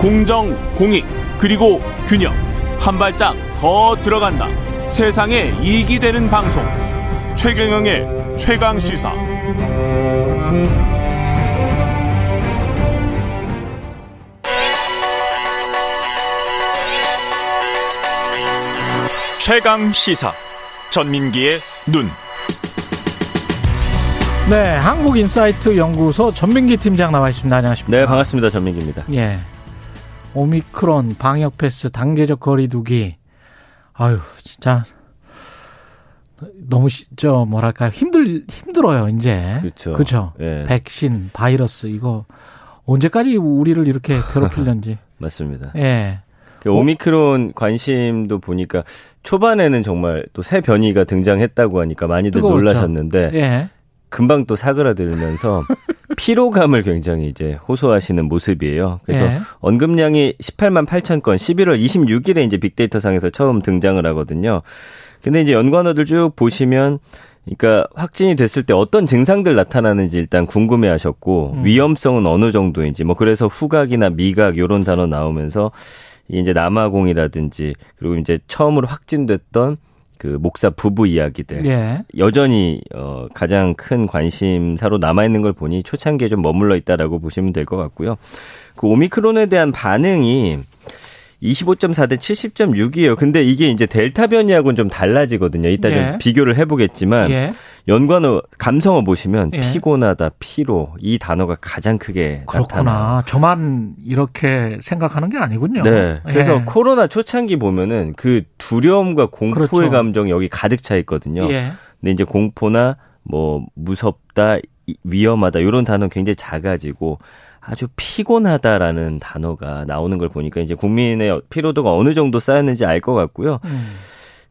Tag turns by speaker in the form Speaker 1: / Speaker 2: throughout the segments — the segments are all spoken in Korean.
Speaker 1: 공정, 공익, 그리고 균형. 한 발짝 더 들어간다. 세상에 이익이 되는 방송. 최경영의 최강 시사. 최강 시사. 전민기의 눈.
Speaker 2: 네, 한국인사이트 연구소 전민기 팀장 나와 있습니다. 안녕하십니까?
Speaker 3: 네, 반갑습니다. 전민기입니다.
Speaker 2: 예. 오미크론 방역 패스 단계적 거리두기. 아유, 진짜 너무 저 뭐랄까 힘들 힘들어요 이제.
Speaker 3: 그렇죠.
Speaker 2: 그렇죠.
Speaker 3: 예.
Speaker 2: 백신, 바이러스 이거 언제까지 우리를 이렇게 괴롭히는지.
Speaker 3: 맞습니다.
Speaker 2: 예.
Speaker 3: 그 오미크론 관심도 보니까 초반에는 정말 또 새 변이가 등장했다고 하니까 많이들
Speaker 2: 뜨거웠죠.
Speaker 3: 놀라셨는데
Speaker 2: 예.
Speaker 3: 금방 또 사그라들면서 피로감을 굉장히 이제 호소하시는 모습이에요. 그래서
Speaker 2: 예.
Speaker 3: 언급량이 18만 8천 건 11월 26일에 이제 빅데이터 상에서 처음 등장을 하거든요. 근데 이제 연관어들 쭉 보시면 그러니까 확진이 됐을 때 어떤 증상들 나타나는지 일단 궁금해 하셨고
Speaker 2: 음.
Speaker 3: 위험성은 어느 정도인지 뭐 그래서 후각이나 미각 요런 단어 나오면서 이제 남아공이라든지 그리고 이제 처음으로 확진됐던 그 목사 부부 이야기들
Speaker 2: 예.
Speaker 3: 여전히 어 가장 큰 관심사로 남아 있는 걸 보니 초창기에 좀 머물러 있다라고 보시면 될 것 같고요. 그 오미크론에 대한 반응이 25.4 대 70.6이에요. 근데 이게 이제 델타 변이하고는 좀 달라지거든요. 이따
Speaker 2: 예.
Speaker 3: 좀 비교를 해보겠지만
Speaker 2: 예.
Speaker 3: 연관어 감성어 보시면
Speaker 2: 예.
Speaker 3: 피곤하다, 피로 이 단어가 가장 크게 나타나요.
Speaker 2: 그렇구나. 저만 이렇게 생각하는 게 아니군요.
Speaker 3: 네. 그래서
Speaker 2: 예.
Speaker 3: 코로나 초창기 보면은 그 두려움과 공포의
Speaker 2: 그렇죠.
Speaker 3: 감정이 여기 가득 차 있거든요.
Speaker 2: 예.
Speaker 3: 근데 이제 공포나 뭐 무섭다, 이- 위험하다 이런 단어는 굉장히 작아지고 아주 피곤하다라는 단어가 나오는 걸 보니까 이제 국민의 피로도가 어느 정도 쌓였는지 알 것 같고요.
Speaker 2: 음.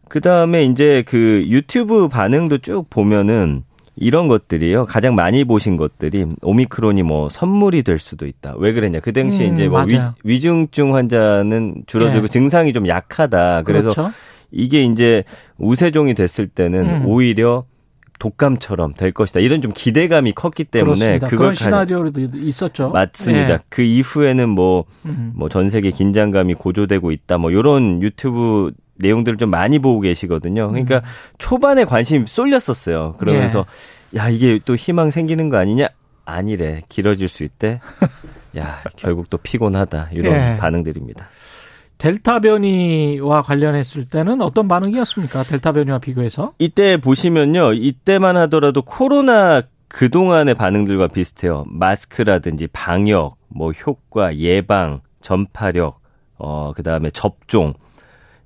Speaker 3: 그 다음에 이제 그 유튜브 반응도 쭉 보면은 이런 것들이요. 가장 많이 보신 것들이 오미크론이 뭐 선물이 될 수도 있다. 왜 그랬냐. 그 당시에
Speaker 2: 음,
Speaker 3: 이제 뭐 위,
Speaker 2: 맞아요.
Speaker 3: 위 중증 환자는 줄어들고
Speaker 2: 예.
Speaker 3: 증상이 좀 약하다. 그래서
Speaker 2: 그렇죠.
Speaker 3: 이게 이제 우세종이 됐을 때는
Speaker 2: 음.
Speaker 3: 오히려 독감처럼 될 것이다. 이런 좀 기대감이 컸기 때문에. 그걸
Speaker 2: 시나리오도 있었죠.
Speaker 3: 맞습니다.
Speaker 2: 예.
Speaker 3: 그 이후에는 뭐
Speaker 2: 음.
Speaker 3: 뭐전 세계 긴장감이 고조되고 있다. 뭐 요런 유튜브 내용들을 좀 많이 보고 계시거든요. 그러니까
Speaker 2: 음.
Speaker 3: 초반에 관심이 쏠렸었어요. 그러면서
Speaker 2: 예.
Speaker 3: 야 이게 또 희망 생기는 거 아니냐? 아니래. 길어질 수 있대. 야 결국 또 피곤하다. 이런
Speaker 2: 예.
Speaker 3: 반응들입니다.
Speaker 2: 델타 변이와 관련했을 때는 어떤 반응이었습니까? 델타 변이와 비교해서?
Speaker 3: 이때 보시면요. 이때만 하더라도 코로나 그동안의 반응들과 비슷해요. 마스크라든지 방역, 뭐 효과, 예방, 전파력, 어, 그 다음에 접종.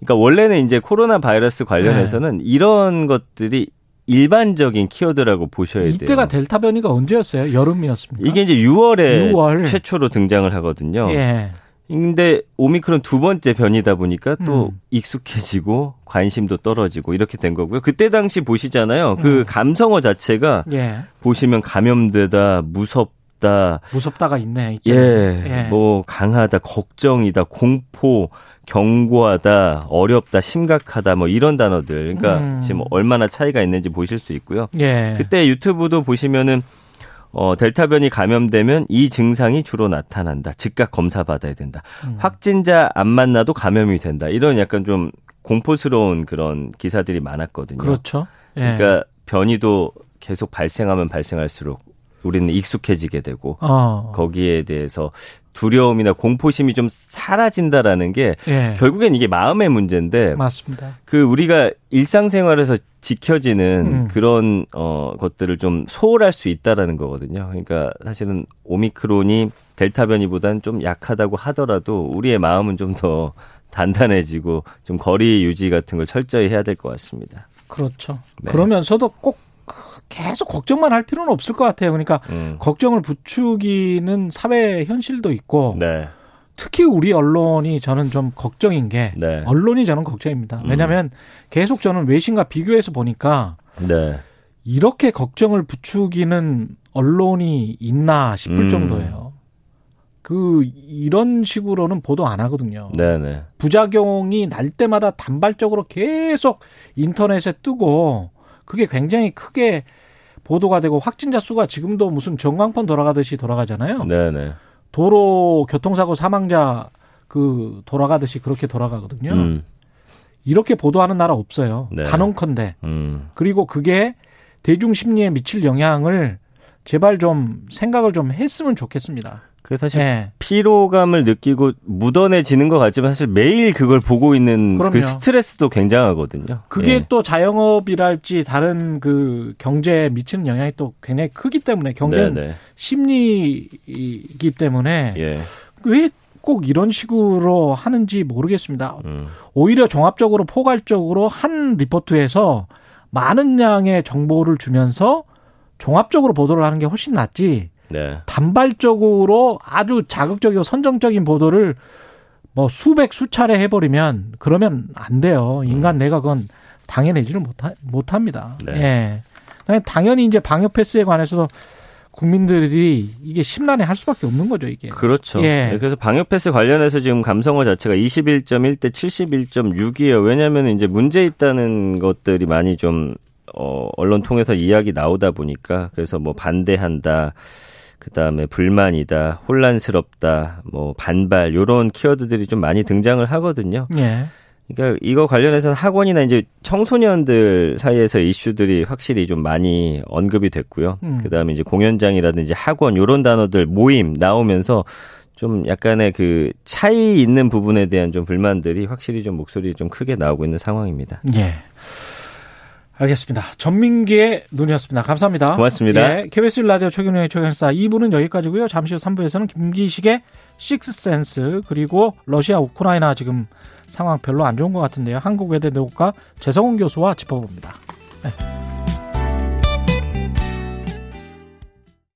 Speaker 3: 그러니까 원래는 이제 코로나 바이러스 관련해서는
Speaker 2: 네.
Speaker 3: 이런 것들이 일반적인 키워드라고 보셔야 돼요.
Speaker 2: 이때가 델타 변이가 언제였어요? 여름이었습니까?
Speaker 3: 이게 이제 6월에
Speaker 2: 6월.
Speaker 3: 최초로 등장을 하거든요.
Speaker 2: 예.
Speaker 3: 근데 오미크론 두 번째 변이다 보니까 또
Speaker 2: 음.
Speaker 3: 익숙해지고 관심도 떨어지고 이렇게 된 거고요. 그때 당시 보시잖아요.
Speaker 2: 음.
Speaker 3: 그 감성어 자체가
Speaker 2: 예.
Speaker 3: 보시면 감염되다, 무섭 다,
Speaker 2: 무섭다가 있네.
Speaker 3: 예,
Speaker 2: 이때는.
Speaker 3: 뭐 강하다, 걱정이다, 공포, 경고하다, 어렵다, 심각하다, 뭐 이런 단어들. 그러니까
Speaker 2: 음.
Speaker 3: 지금 얼마나 차이가 있는지 보실 수 있고요.
Speaker 2: 예.
Speaker 3: 그때 유튜브도 보시면은 어, 델타 변이 감염되면 이 증상이 주로 나타난다. 즉각 검사 받아야 된다.
Speaker 2: 음.
Speaker 3: 확진자 안 만나도 감염이 된다. 이런 약간 좀 공포스러운 그런 기사들이 많았거든요.
Speaker 2: 그렇죠. 예.
Speaker 3: 그러니까 변이도 계속 발생하면 발생할수록 우리는 익숙해지게 되고
Speaker 2: 어.
Speaker 3: 거기에 대해서 두려움이나 공포심이 좀 사라진다라는 게
Speaker 2: 예.
Speaker 3: 결국엔 이게 마음의 문제인데
Speaker 2: 맞습니다.
Speaker 3: 그 우리가 일상생활에서 지켜지는
Speaker 2: 음.
Speaker 3: 그런 어 것들을 좀 소홀할 수 있다라는 거거든요. 그러니까 사실은 오미크론이 델타 변이보다는 좀 약하다고 하더라도 우리의 마음은 좀 더 단단해지고 좀 거리 유지 같은 걸 철저히 해야 될 것 같습니다.
Speaker 2: 그렇죠.
Speaker 3: 네.
Speaker 2: 그러면서도 꼭 계속 걱정만 할 필요는 없을 것 같아요. 그러니까
Speaker 3: 음.
Speaker 2: 걱정을 부추기는 사회 현실도 있고
Speaker 3: 네.
Speaker 2: 특히 우리 언론이 저는 좀 걱정인 게
Speaker 3: 네.
Speaker 2: 언론이 저는 걱정입니다.
Speaker 3: 음.
Speaker 2: 왜냐하면 계속 저는 외신과 비교해서 보니까
Speaker 3: 네.
Speaker 2: 이렇게 걱정을 부추기는 언론이 있나 싶을
Speaker 3: 음.
Speaker 2: 정도예요. 그 이런 식으로는 보도 안 하거든요.
Speaker 3: 네, 네.
Speaker 2: 부작용이 날 때마다 단발적으로 계속 인터넷에 뜨고 그게 굉장히 크게 보도가 되고 확진자 수가 지금도 무슨 전광판 돌아가듯이 돌아가잖아요.
Speaker 3: 네, 네.
Speaker 2: 도로 교통사고 사망자 그 돌아가듯이 그렇게 돌아가거든요.
Speaker 3: 음.
Speaker 2: 이렇게 보도하는 나라 없어요.
Speaker 3: 네.
Speaker 2: 단언컨대.
Speaker 3: 음.
Speaker 2: 그리고 그게 대중 심리에 미칠 영향을 제발 좀 생각을 좀 했으면 좋겠습니다.
Speaker 3: 그 사실
Speaker 2: 예.
Speaker 3: 피로감을 느끼고 묻어내지는 것 같지만 사실 매일 그걸 보고 있는
Speaker 2: 그럼요.
Speaker 3: 그 스트레스도 굉장하거든요.
Speaker 2: 그게
Speaker 3: 예.
Speaker 2: 또 자영업이랄지 다른 그 경제에 미치는 영향이 또 굉장히 크기 때문에 경제는
Speaker 3: 네네.
Speaker 2: 심리이기 때문에
Speaker 3: 예.
Speaker 2: 왜꼭 이런 식으로 하는지 모르겠습니다.
Speaker 3: 음.
Speaker 2: 오히려 종합적으로 포괄적으로 한 리포트에서 많은 양의 정보를 주면서 종합적으로 보도를 하는 게 훨씬 낫지.
Speaker 3: 네.
Speaker 2: 단발적으로 아주 자극적이고 선정적인 보도를 뭐 수백 수차례 해버리면 그러면 안 돼요. 인간 내가 그건 당해내지를 못하, 못합니다.
Speaker 3: 네.
Speaker 2: 예. 당연히- 이제 방역 패스에 관해서도 국민들이 이게 심란해 할 수밖에 없는 거죠, 이게.
Speaker 3: 그렇죠.
Speaker 2: 예.
Speaker 3: 네, 그래서 방역 패스 관련해서 지금 감성어 자체가 21.1대 71.6이에요. 왜냐하면 이제 문제 있다는 것들이 많이 좀 어, 언론 통해서 이야기 나오다 보니까 그래서 뭐 반대한다. 그다음에 불만이다, 혼란스럽다, 뭐 반발 요런 키워드들이 좀 많이 등장을 하거든요.
Speaker 2: 예.
Speaker 3: 그러니까 이거 관련해서는 학원이나 이제 청소년들 사이에서 이슈들이 확실히 좀 많이 언급이 됐고요.
Speaker 2: 음.
Speaker 3: 그다음에 이제 공연장이라든지 학원 요런 단어들 모임 나오면서 좀 약간의 그 차이 있는 부분에 대한 좀 불만들이 확실히 좀 목소리 좀 크게 나오고 있는 상황입니다.
Speaker 2: 예. 알겠습니다. 전민기의 눈이었습니다. 감사합니다.
Speaker 3: 고맙습니다.
Speaker 2: 예, KBS 라디오 최경영의 최경사 2부는 여기까지고요. 잠시 후 3부에서는 김기식의 식스센스 그리고 러시아 우크라이나 지금 상황 별로 안 좋은 것 같은데요. 한국외대 내국과 재성훈 교수와 짚어봅니다. 네.